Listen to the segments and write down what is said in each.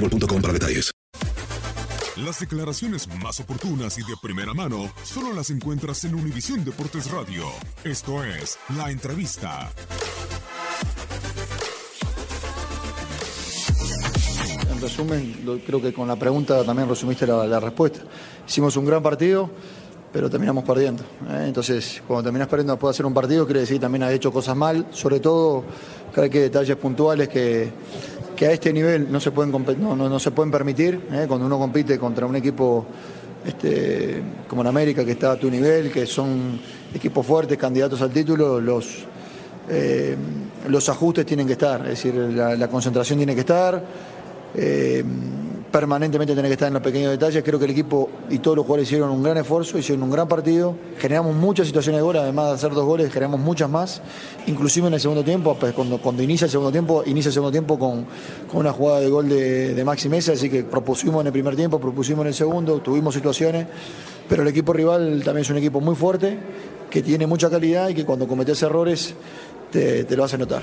para detalles. Las declaraciones más oportunas y de primera mano solo las encuentras en Univisión Deportes Radio. Esto es La Entrevista. En resumen, creo que con la pregunta también resumiste la, respuesta. Hicimos un gran partido, pero terminamos perdiendo. ¿eh? Entonces, cuando terminas perdiendo después de hacer un partido, quiere decir también has hecho cosas mal, sobre todo creo que detalles puntuales que que a este nivel no se pueden, no, no, se pueden permitir, ¿eh? cuando uno compite contra un equipo este, como en América, que está a tu nivel, que son equipos fuertes, candidatos al título, los, eh, los ajustes tienen que estar, es decir, la, concentración tiene que estar. Eh, permanentemente tener que estar en los pequeños detalles. Creo que el equipo y todos los jugadores hicieron un gran esfuerzo, hicieron un gran partido. Generamos muchas situaciones de gol, además de hacer dos goles, generamos muchas más, inclusive en el segundo tiempo, pues cuando, inicia el segundo tiempo, inicia el segundo tiempo con, una jugada de gol de, de Maxi Mesa, así que propusimos en el primer tiempo, propusimos en el segundo, tuvimos situaciones, pero el equipo rival también es un equipo muy fuerte, que tiene mucha calidad y que cuando cometes errores te, te lo hace notar.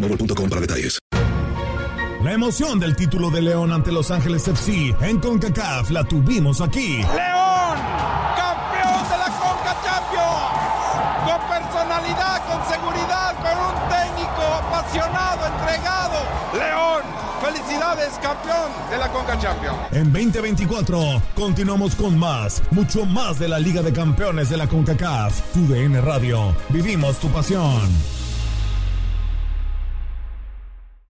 para detalles. La emoción del título de León ante Los Ángeles FC en CONCACAF la tuvimos aquí. ¡León! ¡Campeón de la CONCA Champions! Con personalidad, con seguridad, con un técnico apasionado, entregado. ¡León! ¡Felicidades, campeón de la CONCA Champions! En 2024 continuamos con más, mucho más de la Liga de Campeones de la CONCACAF. Tu DN Radio. Vivimos tu pasión.